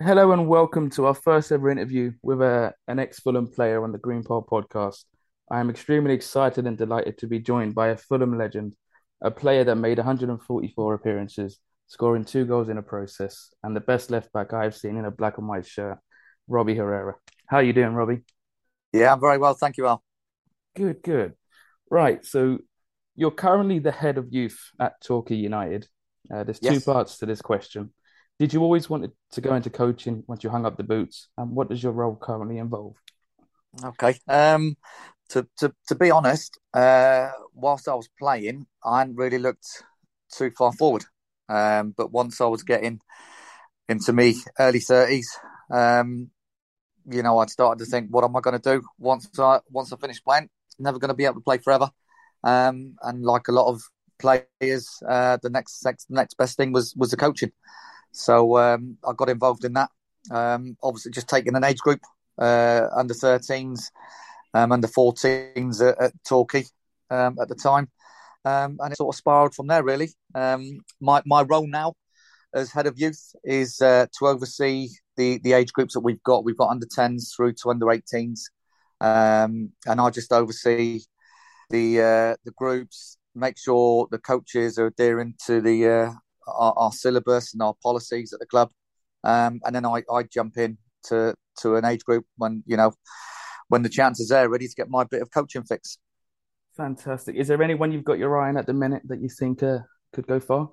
Hello and welcome to our first ever interview with a, an ex-Fulham player on the Green Paw podcast. I am extremely excited and delighted to be joined by a Fulham legend, a player that made 144 appearances, scoring two goals in a process, and the best left back I've seen in a black and white shirt, Robbie Herrera. How are you doing, Robbie? Yeah, I'm very well. Thank you, Al. Good, good. Right, so you're currently the head of youth at Torquay United. Uh, there's two Yes. parts to this question. Did you always want to go into coaching once you hung up the boots? And what does your role currently involve? Okay. Um, to to to be honest, uh, whilst I was playing, I hadn't really looked too far forward. Um, but once I was getting into me early thirties, um, you know, I'd started to think, what am I going to do once I once I finish playing? Never going to be able to play forever. Um, and like a lot of players, uh, the next next next best thing was was the coaching. So um, I got involved in that. Um, obviously, just taking an age group uh, under 13s, um, under 14s at, at Torquay um, at the time, um, and it sort of spiraled from there. Really, um, my my role now as head of youth is uh, to oversee the the age groups that we've got. We've got under 10s through to under 18s, um, and I just oversee the uh, the groups, make sure the coaches are adhering to the uh, our, our syllabus and our policies at the club, um, and then I, I jump in to to an age group when you know when the chance is there, ready to get my bit of coaching fix. Fantastic. Is there anyone you've got your eye on at the minute that you think uh, could go far?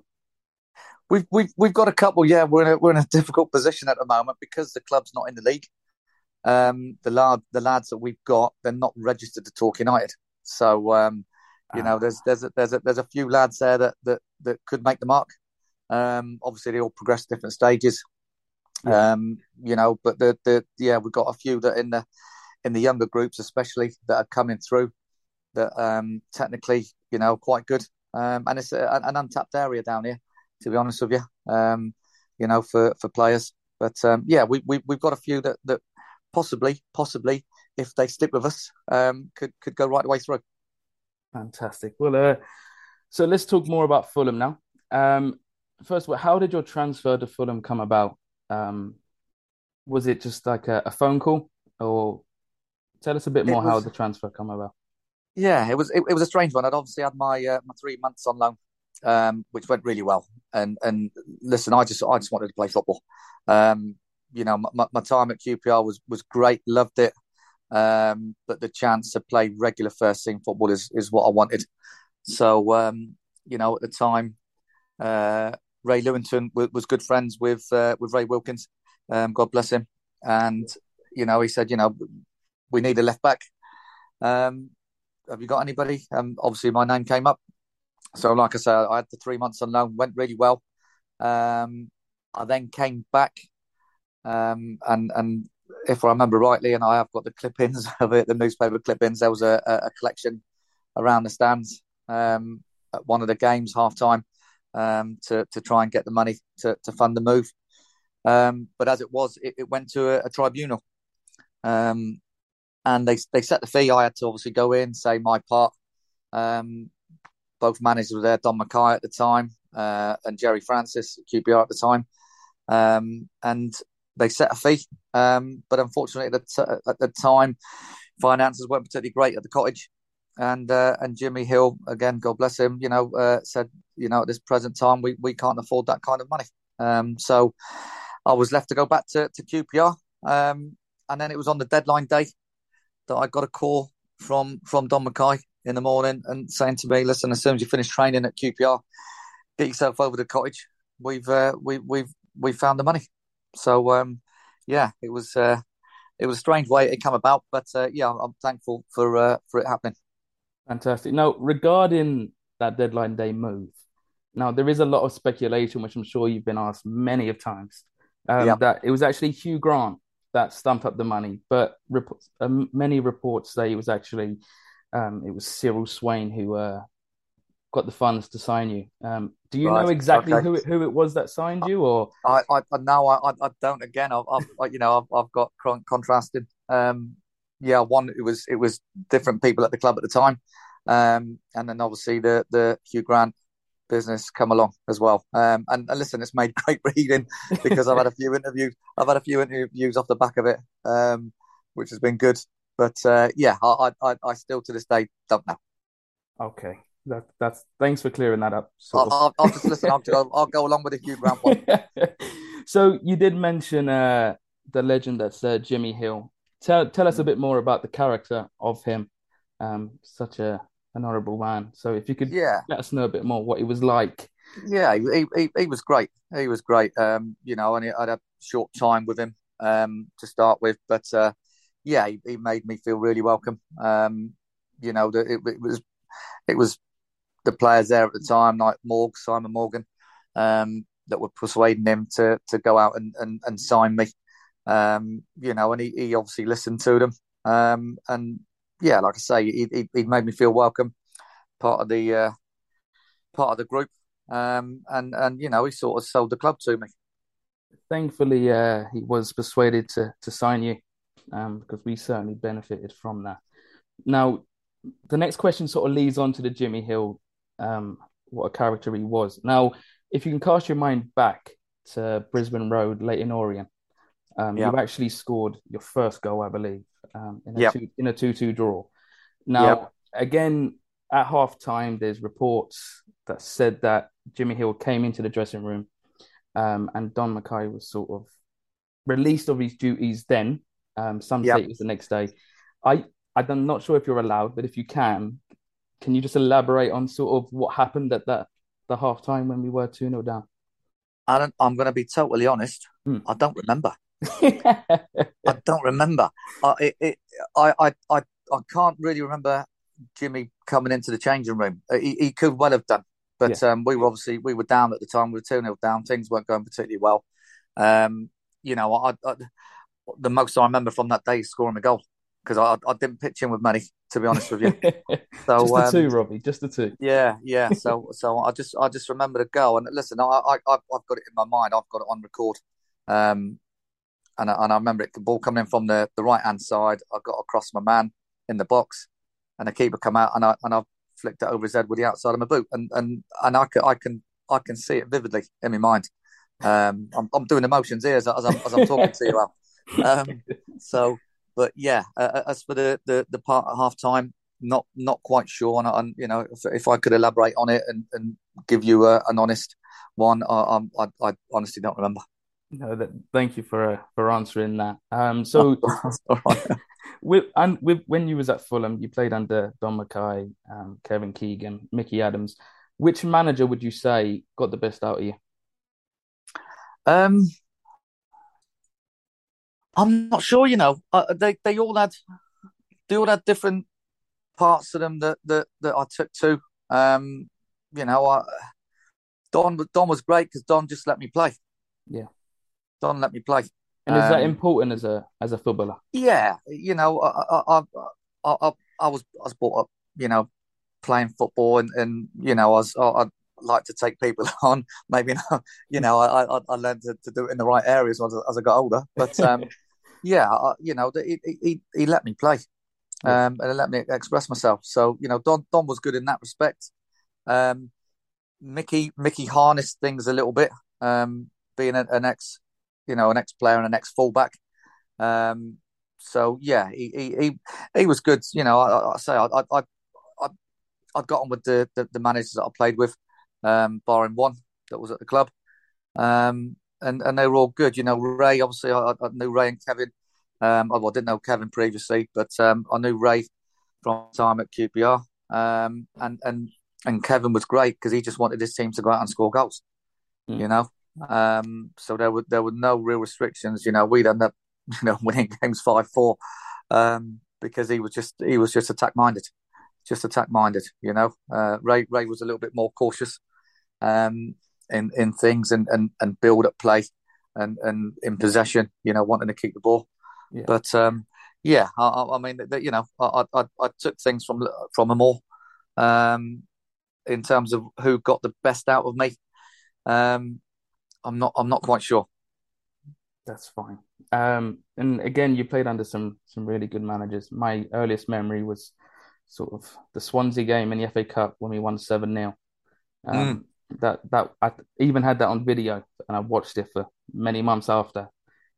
We've we've we've got a couple. Yeah, we're in a, we're in a difficult position at the moment because the club's not in the league. Um, the lad the lads that we've got, they're not registered to Torquay United. So um, you know, Ah, there's there's a, there's a, there's a few lads there that that that could make the mark. Um, obviously, they all progress different stages. yeah, Um, you know, but the the yeah, we've got a few that in the in the younger groups, especially that are coming through that um technically, you know, quite good. Um, and it's a, an untapped area down here, to be honest with you. Um, you know, for for players. But um, yeah, we we we've got a few that that possibly possibly if they stick with us, um, could could go right the way through. fantastic. Well, uh, so let's talk more about Fulham now. Um, first of all, how did your transfer to Fulham come about? Um, was it just like a, a phone call, or tell us a bit It more how the transfer come about? yeah, it was it, it was a strange one. I'd obviously had my uh, my three months on loan, um, which went really well. And and listen, I just I just wanted to play football. Um, you know, my, my time at QPR was was great, loved it. Um, but the chance to play regular first team football is is what I wanted. So um, you know, at the time, uh, Ray Lewington was, was good friends with uh, with Ray Wilkins. Um, God bless him. And you know, he said, you know, we need a left back. Um, have you got anybody? Um, obviously, my name came up. So, like I said, I had the three months on loan, went really well. Um, I then came back, um, and and if I remember rightly, and I have got the clippings of it, the newspaper clippings, there was a, a collection around the stands um, at one of the games, half time, um, to to try and get the money to to fund the move. Um, but as it was, it, it went to a, a tribunal, um, and they they set the fee. I had to obviously go in, say my part. Um, both managers were there, Don Mackay at the time, uh, and Gerry Francis QPR at the time. Um, and they set a fee. Um, but unfortunately, at the, t- at the time, finances weren't particularly great at the cottage. And uh, and Jimmy Hill, again, God bless him, you know, uh, said, you know, at this present time, we, we can't afford that kind of money. Um, so I was left to go back to, to QPR. Um, and then it was on the deadline day that I got a call from from Don Mackay in the morning and saying to me, "Listen, as soon as you finish training at QPR, get yourself over to the cottage. We've uh, we we've we've found the money." So um, yeah, it was uh, it was a strange way it came about, but uh, yeah, I'm thankful for uh, for it happening. Fantastic. Now, regarding that deadline day move, now there is a lot of speculation, which I'm sure you've been asked many of times, um, Yeah, that it was actually Hugh Grant that stumped up the money, but rep um, many reports say it was actually um, it was Cyril Swain who uh, got the funds to sign you. Um, do you know exactly okay. who it, who it was that signed you, or I I, I now I, I don't again. I've, I've you know I've, I've got contrasted. Um, yeah, one it was it was different people at the club at the time, um, and then obviously the the Hugh Grant. Business come along as well. Um, and, and, listen, it's made great reading because I've had a few interviews. I've had a few interviews off the back of it, um, which has been good. But uh, yeah, I, I, I still to this day don't know. Okay, that that's thanks for clearing that up. I'll, I'll, I'll, just listen. I'll go, I'll go along with the Hugh Grant one. so you did mention uh, the legend that's uh, Jimmy Hill. Tell tell us a bit more about the character of him. Um, such a an honourable man. So if you could yeah. let us know a bit more what he was like. Yeah, he he, he was great. He was great. Um, you know, and I had a short time with him um, to start with, but uh, yeah, he, he, made me feel really welcome. Um, you know, it, it, was it was the players there at the time, like Morg, Simon Morgan, um, that were persuading him to to go out and and, and sign me. Um, you know, and he, he obviously listened to them. Um, and yeah, like I say, he, he, he made me feel welcome, part of the uh, part of the group, um, and and you know he sort of sold the club to me. Thankfully, uh, he was persuaded to to sign you, um, because we certainly benefited from that. Now, the next question sort of leads on to the Jimmy Hill, um, what a character he was. Now, if you can cast your mind back to Brisbane Road, Leyton Orient, um, yep. you actually scored your first goal, I believe, um, in a yep. two, in a two-two draw. Now, yep. again, at half time, there's reports that said that Jimmy Hill came into the dressing room, um, and Don Mackay was sort of released of his duties. Then, um, some say it was the next day. I I'm not sure if you're allowed, but if you can, can you just elaborate on sort of what happened at that the half time when we were two 0 down? I am going to be totally honest. Hmm. I don't remember. I don't remember. I, it, it, I, I, I, I can't really remember Jimmy coming into the changing room. Uh, he, he could well have done, but yeah. um, we were obviously we were down at the time. We were two 0 down. Things weren't going particularly well. Um, you know, I, I, the most I remember from that day is scoring a goal because I, I didn't pitch in with money to be honest with you. So just the um, two, Robbie, just the two. Yeah, yeah. So so I just I just remember the goal and listen, I, I I've got it in my mind. I've got it on record. Um, and I, and I remember it, the ball coming in from the, the right hand side. I got across my man in the box, and the keeper come out, and I and I flicked it over his head with the outside of my boot, and and and I can I can I can see it vividly in my mind. Um, I'm, I'm doing emotions here as, as, I'm, as I'm talking to you. Um, so, but yeah, uh, as for the, the the part at half time, not not quite sure, and, and you know if, if, I could elaborate on it and, and give you a, an honest one, I, I, I honestly don't remember. No, that, thank you for uh, for answering that. Um, so with and with when you was at Fulham, you played under Don Mackay, um, Kevin Keegan, Micky Adams. Which manager would you say got the best out of you? Um, I'm not sure. You know, uh, they they all had they all had different parts of them that that that I took to. Um, you know, I, Don Don was great because Don just let me play. Yeah. Don let me play. And is um, that important as a as a footballer? Yeah, you know, I I, I, I, I was I was brought up, you know, playing football, and, and you know, I was I, I like to take people on. Maybe not, you know, I I, I learned to, to do it in the right areas as, as I got older. But um, yeah, I, you know, he, he he let me play, um, and let me express myself. So you know, Don Don was good in that respect. Um, Micky Micky harnessed things a little bit, um, being an, an ex you know, an ex player and an ex fullback. Um, so yeah, he, he he he was good. You know, I, I say I I I I got on with the, the, the managers that I played with, um, barring one that was at the club, um, and and they were all good. You know, Ray obviously I, I knew Ray and Kevin. Um, well, I didn't know Kevin previously, but um, I knew Ray from time at QPR. Um, and and and Kevin was great because he just wanted his team to go out and score goals. Mm. You know, um, so there were there were no real restrictions. You know, we'd end up you know winning games five four um, because he was just he was just attack minded, just attack minded. You know, uh, Ray Ray was a little bit more cautious um, in in things and and and build up play and and in possession. You know, wanting to keep the ball. Yeah. But um, yeah, I, I mean, you know, I, I, I took things from from them all um, in terms of who got the best out of me. Um, I'm not. I'm not quite sure. That's fine. Um, and again, you played under some some really good managers. My earliest memory was sort of the Swansea game in the FA Cup when we won seven 0 um, mm. That that I even had that on video, and I watched it for many months after.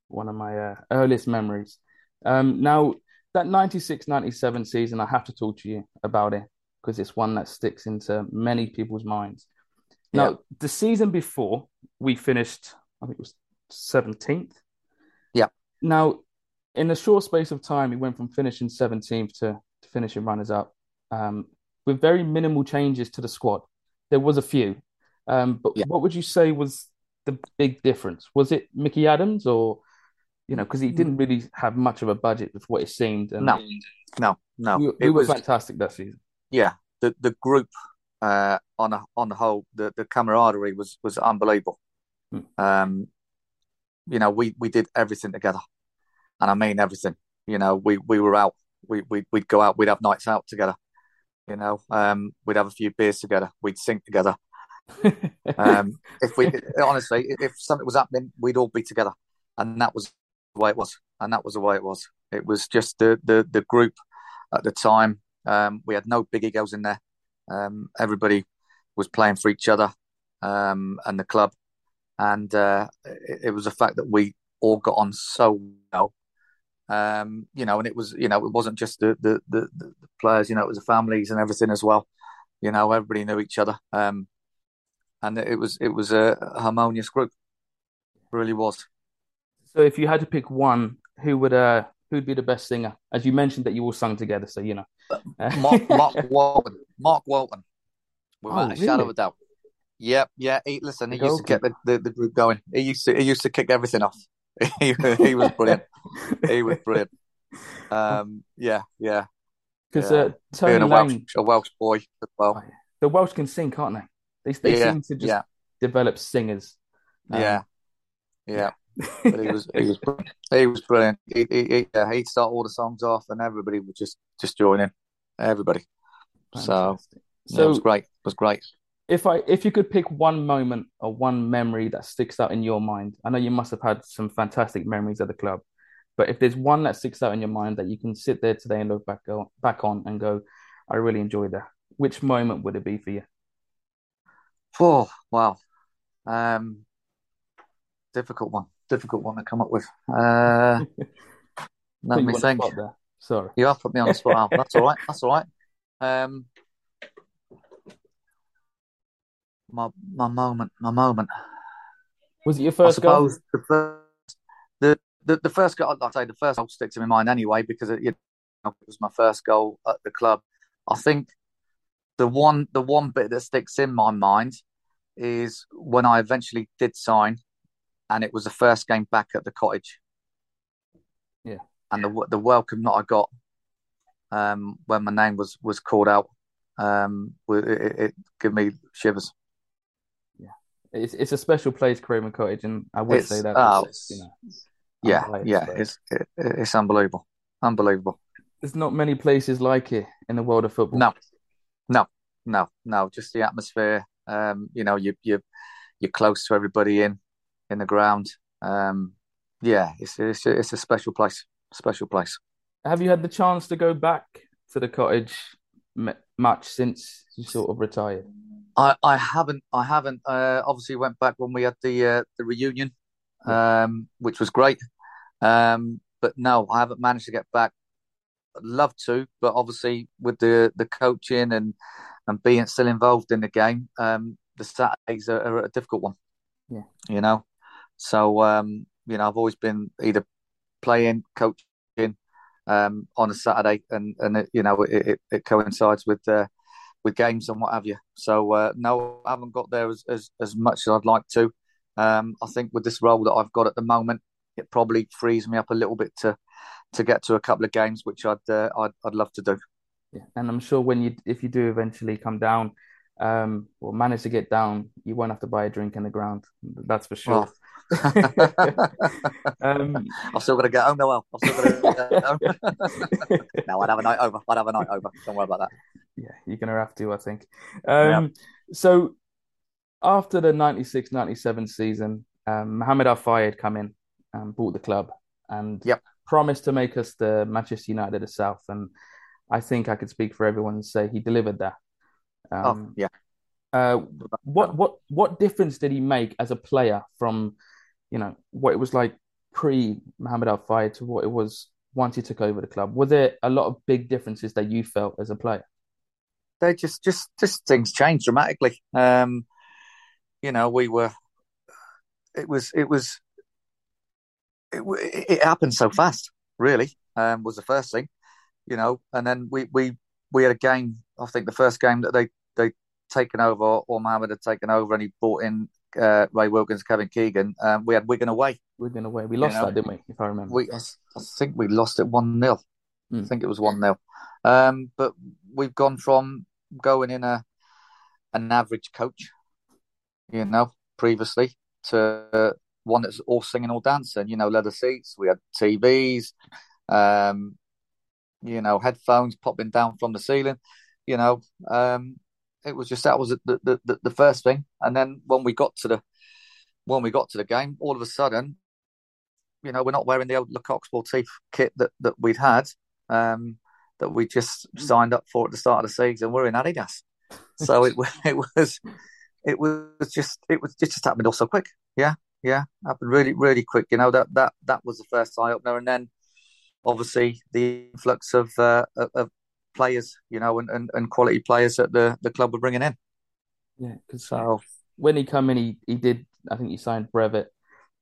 One of my uh, earliest memories. Um, now that 96-97 season, I have to talk to you about it because it's one that sticks into many people's minds. Now, Yeah, the season before, we finished, I think it was 17th. yeah, Now, in a short space of time, we went from finishing 17th to, to finishing runners up um, with very minimal changes to the squad. There was a few, um, but yeah. what would you say was the big difference? Was it Micky Adams or, you know, because he didn't really have much of a budget with what it seemed, and No, no, no. we, we It was fantastic that season. yeah. The the group uh, on a, on the whole, the, the camaraderie was was unbelievable. Um, you know, we we did everything together, and I mean everything. You know, we we were out. We we we'd go out. We'd have nights out together. You know, um, we'd have a few beers together. We'd sing together. Um, if we honestly, if something was happening, we'd all be together, and that was the way it was. And that was the way it was. It was just the the the group at the time. Um, we had no big egos in there. Um, everybody was playing for each other um, and the club, and uh, it, it was the fact that we all got on so well. Um, you know, and it was you know it wasn't just the the, the the players. You know, it was the families and everything as well. You know, everybody knew each other. Um, and it was it was a harmonious group. It really was. So if you had to pick one, who would uh who'd be the best singer? As you mentioned that you all sung together, so you know. Mark Mark Walton, Mark Walton, without Oh, a shadow of a doubt. Yep, yeah. He, listen, he The used to get the, the, the group going. He used to he used to kick everything off. he, he was brilliant. He was brilliant. Um, yeah, yeah, Because yeah. uh, Tony Being a Welsh a Welsh boy as oh, well. the Welsh can sing, can't they? They they Yeah, seem to just yeah, develop singers. yeah, Um, yeah. yeah. But he was he was he was brilliant. He, he, he, yeah, he'd start all the songs off, and everybody would just just join in. Everybody. So Fantastic. yeah, it was great. It was great. If I if you could pick one moment or one memory that sticks out in your mind, I know you must have had some fantastic memories at the club, but if there's one that sticks out in your mind that you can sit there today and look back on, back on and go, I really enjoyed that. Which moment would it be for you? Oh wow. Um, difficult one. Difficult one to come up with. Uh, let me think. Sorry. You have put me on the spot. That's all right. That's all right. Um, my my moment. My moment. Was it your first goal? the first the the, the first goal. Like I say, the first goal sticks in my mind anyway because it, you know, it was my first goal at the club. I think the one the one bit that sticks in my mind is when I eventually did sign, and it was the first game back at the cottage, Yeah. and the the welcome that I got um, when my name was was called out, um, it, it, it gave me shivers. It's it's a special place, Craven Cottage, and I would say that oh, it's, you know, yeah, yeah, but it's it, it's unbelievable, unbelievable. there's not many places like it in the world of football. No, no, no, no, just the atmosphere. Um, you know, you you you're close to everybody in in the ground. Um, yeah, it's it's a, it's a special place, special place. Have you had the chance to go back to the cottage much since you sort of retired? I I haven't I haven't uh, obviously went back when we had the uh, the reunion, um, which was great. Um, but no, I haven't managed to get back. I'd love to, but obviously with the the coaching and and being still involved in the game, um, the Saturdays are, are a difficult one. Yeah. You know, so um, you know I've always been either playing, coaching um, on a Saturday, and and it, you know it, it, it coincides with uh, with games and what have you. So uh, no, I haven't got there as, as as much as I'd like to. Um, I think with this role that I've got at the moment, it probably frees me up a little bit to to get to a couple of games, which I'd uh, I'd, I'd love to do. Yeah. And I'm sure when you if you do eventually come down, um, or manage to get down, you won't have to buy a drink in the ground. That's for sure. Well, Um, I've still got to get home, Noel. I've still got to get home. no, I'd have a night over. I'd have a night over. Don't worry about that. yeah, you're gonna have to, I think. Yeah. Um, so after the 96-97 season, um, Mohamed Al Fayed had come in and bought the club and Yep. promised to make us the Manchester United of the South. And I think I could speak for everyone and say he delivered that. Oh, Um, yeah. Uh, what what what difference did he make as a player from, you know, what it was like pre Mohamed Al Fayed to what it was once he took over the club? Were there a lot of big differences that you felt as a player? They just just just things changed dramatically. Um, you know, we were. It was it was. It, it happened so fast. Really, um, was the first thing, you know, and then we we we had a game. I think the first game that they they taken over, or Mohamed had taken over, and he brought in uh, Ray Wilkins, Kevin Keegan. Um, we had Wigan away. Wigan away. We lost you know? that, didn't we? If I remember. We, I, think we lost it one 0 mm. I think it was one 0 um, But we've gone from going in a an average coach, you know, previously to one that's all singing, all dancing. You know, leather seats. We had TVs. Um, you know, headphones popping down from the ceiling. You know, um, it was just that was the, the, the, the first thing, and then when we got to the when we got to the game, all of a sudden, you know, we're not wearing the old Le Coq Sportif kit that that we'd had, um, that we just signed up for at the start of the season. We're in Adidas, so it it was it was just it was it just happened all so quick. Yeah, yeah, happened really really quick. You know that that that was the first eye opener, and then obviously the influx of uh, of players, you know, and, and, and quality players that the, the club were bringing in. Yeah, because so when he come in, he, he did. I think he signed Brevett,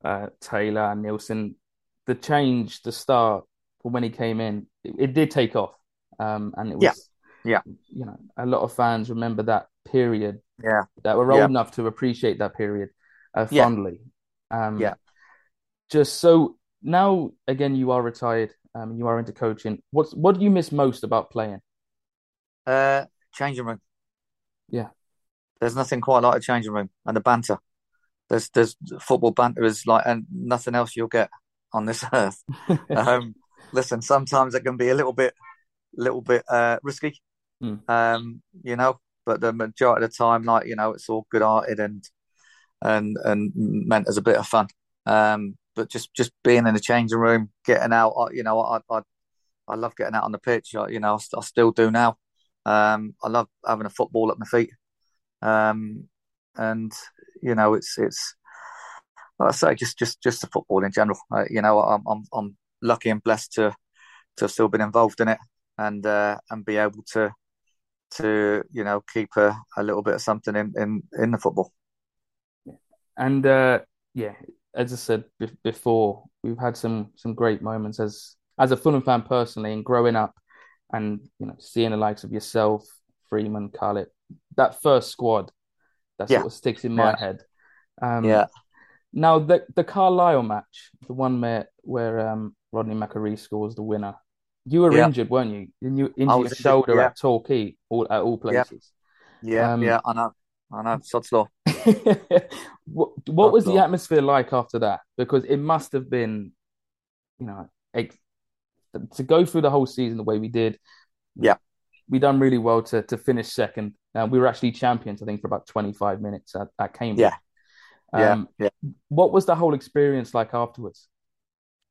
uh, Taylor, Neilson. The change, the start from when he came in, it, it did take off, um, and it was, yeah, yeah, you know, a lot of fans remember that period. Yeah, that were old yeah. enough to appreciate that period uh, fondly. Yeah. Um, yeah. Just so now, again, you are retired um, you are into coaching. What's what do you miss most about playing? Uh, changing room. Yeah, there's nothing quite like a changing room and the banter. There's there's football banter is like and nothing else you'll get on this earth. um, listen, sometimes it can be a little bit, little bit uh, risky. Mm. Um, you know, but the majority of the time, like you know, it's all good hearted and and and meant as a bit of fun. Um, but just just being in the changing room, getting out, you know, I I, I love getting out on the pitch. I, you know, I, I still do now. Um, I love having a football at my feet, um, and you know, it's it's like I say, just just just the football in general. Uh, you know, I'm I'm I'm lucky and blessed to to have still been involved in it and uh, and be able to to you know keep a, a little bit of something in in in the football. And uh, yeah, as I said before, we've had some some great moments as as a Fulham fan personally, and growing up, and you know, seeing the likes of yourself, Freeman, Khaled, that first squad, that yeah. sort of sticks in my yeah. head. Um, yeah. Now the the Carlisle match, the one where where um, Rodney McAree scores the winner. You were yeah. injured, weren't you? And you injured your shoulder at Torquay, all at all places. Yeah, um, yeah, I know, I know. Sod's law. what, what was the atmosphere like after that? Because it must have been, you know, ex- to go through the whole season the way we did. Yeah, we done really well to to finish second. Uh, we were actually champions, I think, for about twenty five minutes at, at Cambridge. Yeah. Um, yeah, yeah. What was the whole experience like afterwards?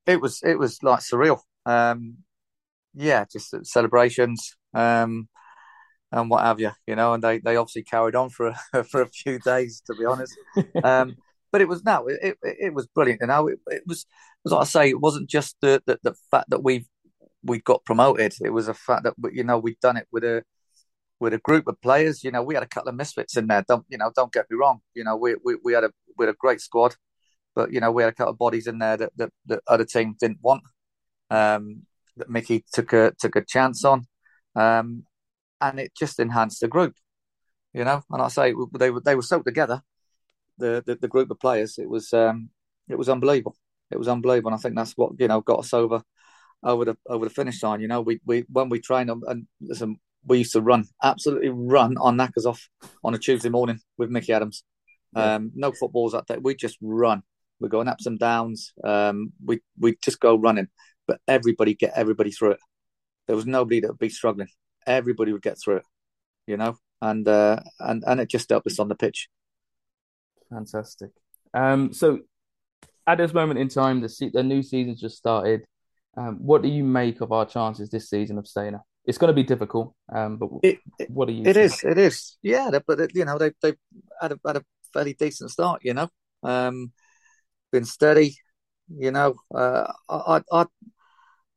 It was it was like surreal. Um, yeah, just celebrations. Um, and what have you, you know, and they, they obviously carried on for a, for a few days, to be honest. Um, but it was no, it, it, it was brilliant. You know, it, it was, as I say, it wasn't just the, the, the fact that we we got promoted. It was a fact that you know we'd done it with a with a group of players. You know, we had a couple of misfits in there. Don't you know? Don't get me wrong. You know, we we, we had a we had a great squad, but you know, we had a couple of bodies in there that that, that other teams didn't want. Um, that Micky took a took a chance on. Um, and it just enhanced the group, you know. And I say they were they were so together, the, the, the group of players. It was um, it was unbelievable. It was unbelievable. And I think that's what you know got us over over the over the finish line. You know, we we when we train them and listen, we used to run absolutely run on knackers off on a Tuesday morning with Micky Adams. Yeah. Um, no footballs that day. We just run. We're going ups and downs. Um, we we just go running, but everybody get everybody through it. There was nobody that would be struggling everybody would get through it, you know, and uh, and and it just helped us on the pitch. Fantastic. Um, so at this moment in time, the se- the new season's just started. Um, what do you make of our chances this season of staying up? It's going to be difficult, um, but It what do you it think? is, it is. Yeah, but you know they they had a had a fairly decent start. You know, um, been steady. You know, uh, I I I'd,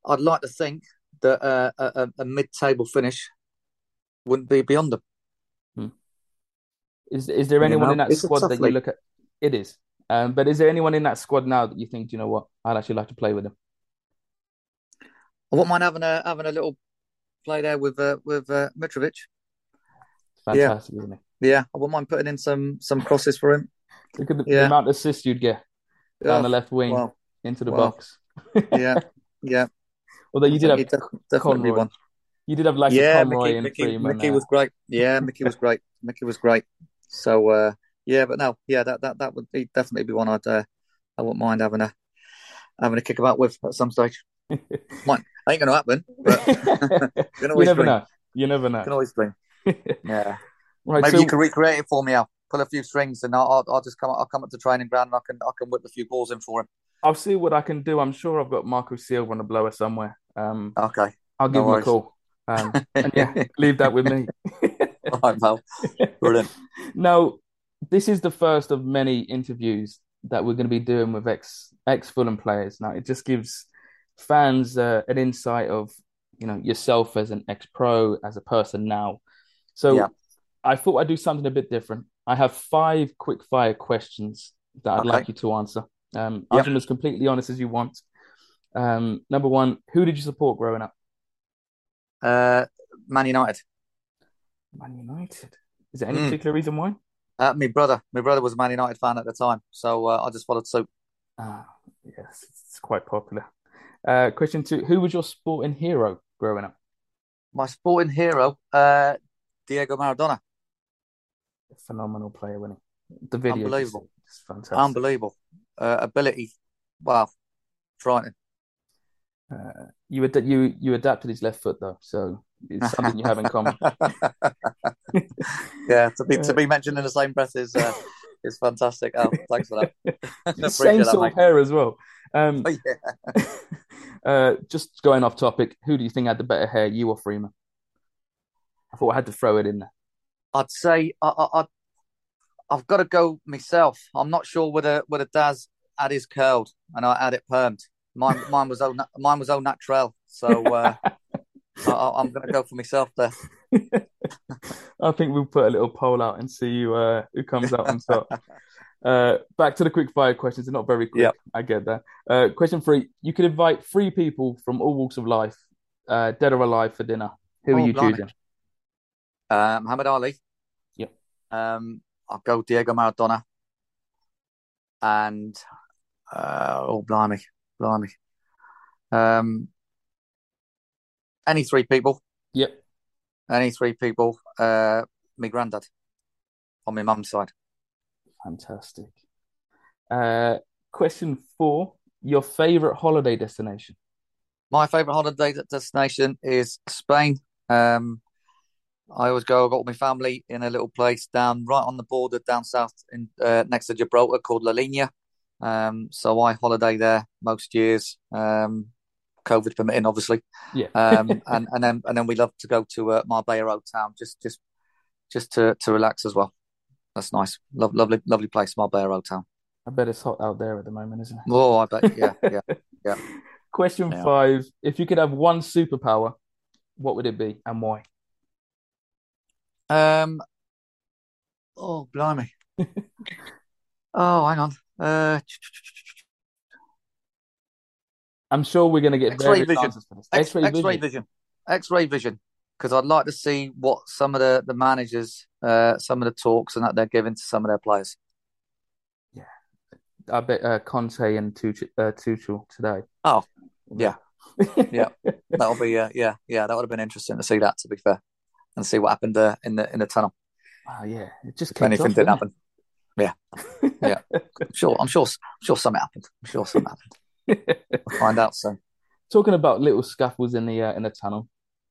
I'd like to think that uh, a, a mid-table finish wouldn't be beyond them. Hmm. Is is there You anyone in that squad that you look at? It is. Um, but is there anyone in that squad now that you think, "Do you know what, I'd actually like to play with him? I wouldn't mind having a having a little play there with uh, with uh, Mitrovic. Yeah, Fantastic, isn't it? yeah, I wouldn't mind putting in some some crosses for him. Look at the, the amount of assists you'd get down Oh, the left wing well, into the well, box. yeah, yeah. Although you did have he'd definitely one. You did have likes of Yeah, Conroy Mickey, and Mickey, Freeman Mickey was great. Yeah, Mickey was great. Mickey was great. So uh, yeah, but no, yeah, that that that would be definitely be one I'd uh, I wouldn't mind having a having a kick about with at some stage. Might ain't gonna happen, but can You never dream. know. You never know. Can always dream. Yeah, Right, maybe so you can recreate it for me, Al. Pull a few strings, and I'll I'll, I'll just come. I'll come up to training ground, and I can I can whip a few balls in for him. I'll see what I can do. I'm sure I've got Marco Silva on the blower somewhere. Um, Okay, I'll no give him a call. Um, and yeah, leave that with me. All right, pal. Brilliant. Now, this is the first of many interviews that we're going to be doing with ex ex Fulham players. Now, it just gives fans uh, an insight of you know yourself as an ex pro, as a person now. So Yeah. I thought I'd do something a bit different. I have five quick fire questions that I'd Okay. like you to answer. Um, Yep. answer as completely honest as you want. Um, number one, who did you support growing up? Uh, Man United. Man United. Is there any Mm. particular reason why? Uh, my brother, my brother was a Man United fan at the time, so uh, I just followed suit. Ah, yes, it's quite popular. Uh, question two, who was your sporting hero growing up? My sporting hero, uh, Diego Maradona. Phenomenal player, wasn't he? The video, Unbelievable. just fantastic. Unbelievable. Uh, ability, wow, frightening. Uh, you ad you you adapted his left foot though, so it's something you have in common. yeah, to be to Uh, be mentioned in the same breath is uh, is fantastic. Oh, thanks for that. Same Appreciate that, sort of hair as well. Um, Oh, yeah. Uh, just going off topic, who do you think had the better hair, you or Freeman? I thought I had to throw it in there. I'd say I, I, I've got to go myself. I'm not sure whether whether Daz had his curled and I had it permed. Mine mine was na- mine was au natural. So uh, I, I'm going to go for myself there. I think we'll put a little poll out and see who, uh, who comes out on top. Uh, back to the quick fire questions. They're not very quick. Yep. I get that. Uh, question three. You could invite three people from all walks of life, uh, dead or alive, for dinner. Who are Oh, you blimey. choosing? Uh, Muhammad Ali. Yep. Um, I'll go Diego Maradona. And uh, oh, blimey, blimey. Um, any three people. Yep. Any three people. Uh, my granddad on my mum's side. Fantastic. Uh, question four. Your favorite holiday destination? My favorite holiday destination is Spain. Um, I always go. I've got my family in a little place down right on the border down south in uh, next to Gibraltar called La Línea. Um, so I holiday there most years. Um, COVID permitting, obviously. Yeah. Um, and and then and then we love to go to uh, Marbella Old Town just just just to to relax as well. That's nice. Love, lovely, lovely place, Marbella Old Town. I bet it's hot out there at the moment, isn't it? Oh, I bet. Yeah, yeah, yeah. Question Yeah. five. If you could have one superpower, what would it be and why? Um. Oh, blimey. Oh, hang on. Uh, I'm sure we're going to get X-ray vision. answers for this. X, X-ray X-ray vision. vision. X-ray vision. Because I'd like to see what some of the the managers, uh, some of the talks and that they're giving to some of their players. Yeah, I bet uh, Conte and Tuchel, uh, Tuchel today. Oh, yeah. Yeah. That'll be uh, yeah, yeah. That would have been interesting to see that. To be fair, and see what happened uh, in the in the tunnel. Oh, yeah. It just If anything off, did didn't happen. Yeah, it? yeah. I'm sure. I'm sure. I'm sure something happened. I'm sure something happened. We'll find out soon. Talking about little scuffles in the uh, in the tunnel.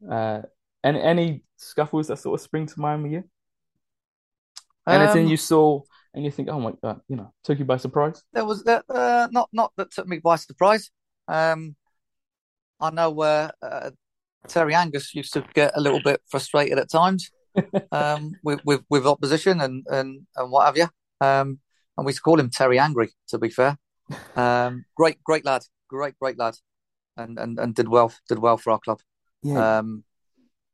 Uh, any any scuffles that sort of spring to mind with you? Anything Um, you saw and you think, oh my God, you know, took you by surprise? There was that uh, not not that took me by surprise. Um, I know uh, uh, Terry Angus used to get a little bit frustrated at times um, with, with, with opposition and, and and what have you. Um, and we used to call him Terry Angry. To be fair, um, great great lad, great great lad, and, and and did well did well for our club. Yeah. Um,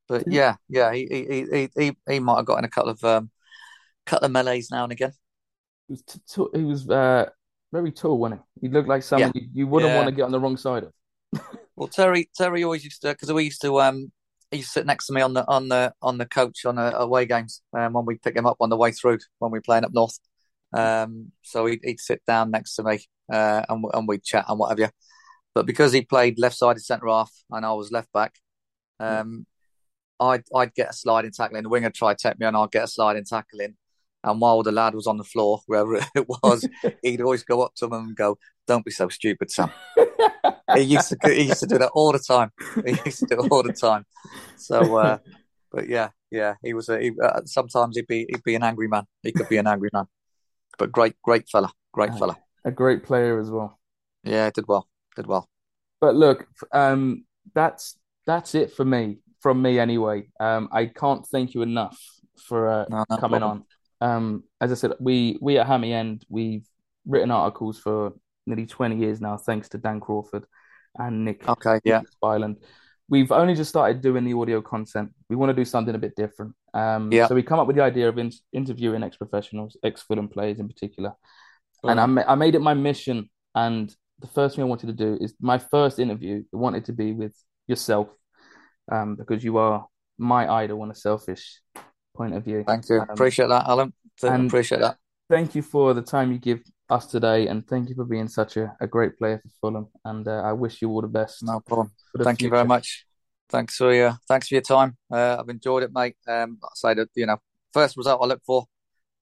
but yeah, yeah, he he he he, he might have gotten a couple of um, couple of melees now and again. He was, t- t- he was uh, very tall, wasn't he? He looked like someone Yeah. you, you wouldn't Yeah. want to get on the wrong side of. Well, Terry Terry always used to because we used to um he used to sit next to me on the on the on the coach on uh, away games um, when we pick him up on the way through when we were playing up north. Um, so he'd, he'd sit down next to me uh, and and we'd chat and whatever. But because he played left sided centre half and I was left back, um, I'd I'd get a sliding tackle in. The winger tried to take me and I'd get a sliding tackle in. And while the lad was on the floor, wherever it was, he'd always go up to him and go, "Don't be so stupid, Sam." he used to he used to do that all the time. He used to do it all the time. So, uh, but yeah, yeah, he was a. He, uh, sometimes he'd be he'd be an angry man. He could be an angry man, but great, great fella, great fella. a great player as well. Yeah, did well, did well. But look, um, that's that's it for me, from me anyway. Um, I can't thank you enough for uh, No, no coming problem. on. Um, as I said, we we at Hammy End we've written articles for nearly 20 years now, thanks to Dan Crawford and Nick Okay, yeah, Byland. We've only just started doing the audio content. We want to do something a bit different. Um, yeah. so we come up with the idea of in interviewing ex-professionals, ex-Fulham players in particular. And I, ma- I made it my mission. And the first thing I wanted to do is my first interview. I wanted to be with yourself, um, because you are my idol on a selfish point of view. Thank you. Um, Appreciate that, Alan. Appreciate that. thank you for the time you give us today, and thank you for being such a, a great player for Fulham. And uh, I wish you all the best No problem. Thank you very much. Thanks for your thanks for your time. Uh, I've enjoyed it, mate. Um, I say that you know, first result I look for,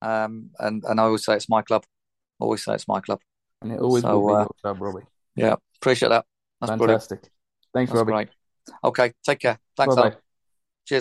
um, and and I always say it's my club. Always say it's my club. And it always So, will be uh, your club, Robbie. Yeah, appreciate that. That's brilliant. Fantastic. Thanks, That's Robbie. great. Okay, take care. Thanks, Bye Alan. bye.